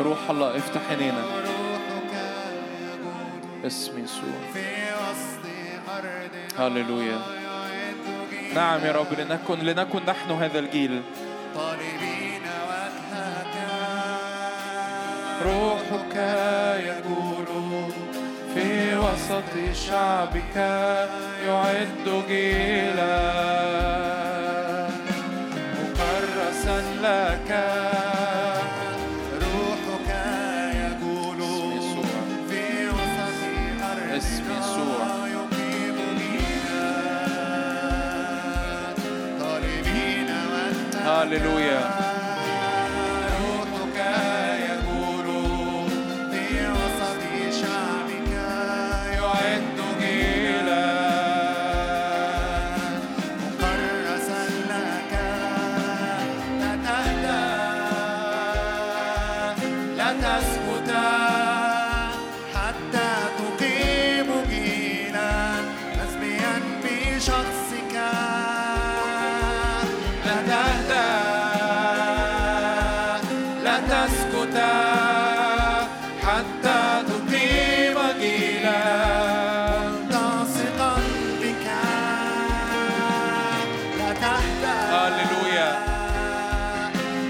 روح الله افتح عينينا. اسم يسوع. هللويا. نعم يا رب لنكن لنكن نحن هذا الجيل. طالبين وجهك روحك يقول في وسط شعبك يعد جيلاً. هللويا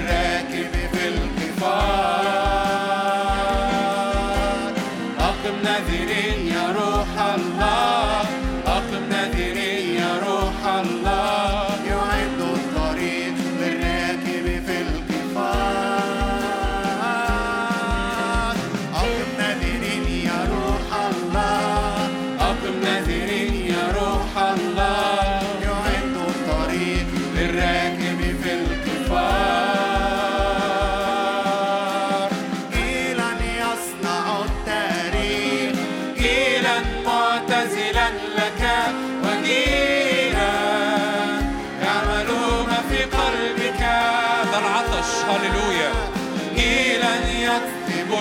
Amen.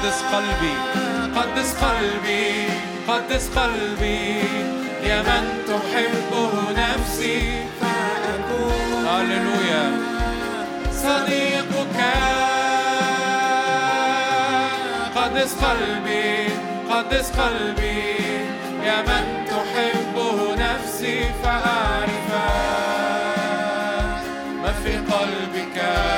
قدس قلبي قدس قلبي قدس قلبي. يا من تحبه نفسي. فأكون هللويا. صديقك. قدس قلبي قدس قلبي. يا من تحبه نفسي فأعرف ما في قلبك.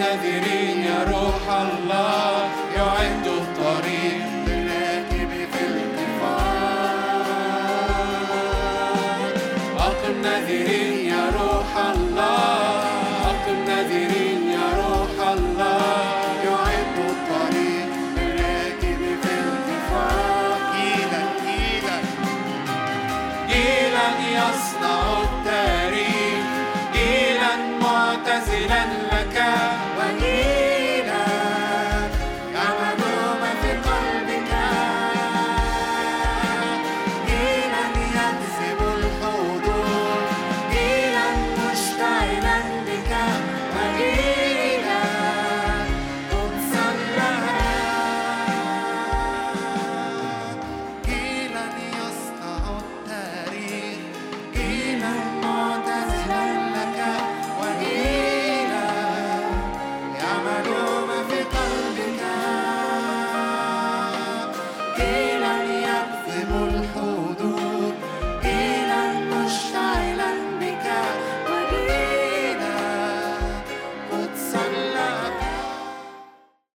الناذرين يا روح الله يعد الطريق للراكب في الاتفاق أقم ناذرين يا روح الله أقم ناذرين يا روح الله يعد الطريق للراكب في الاتفاق جيلا جيلا جيلا يصنع التاريخ جيلا معتزلا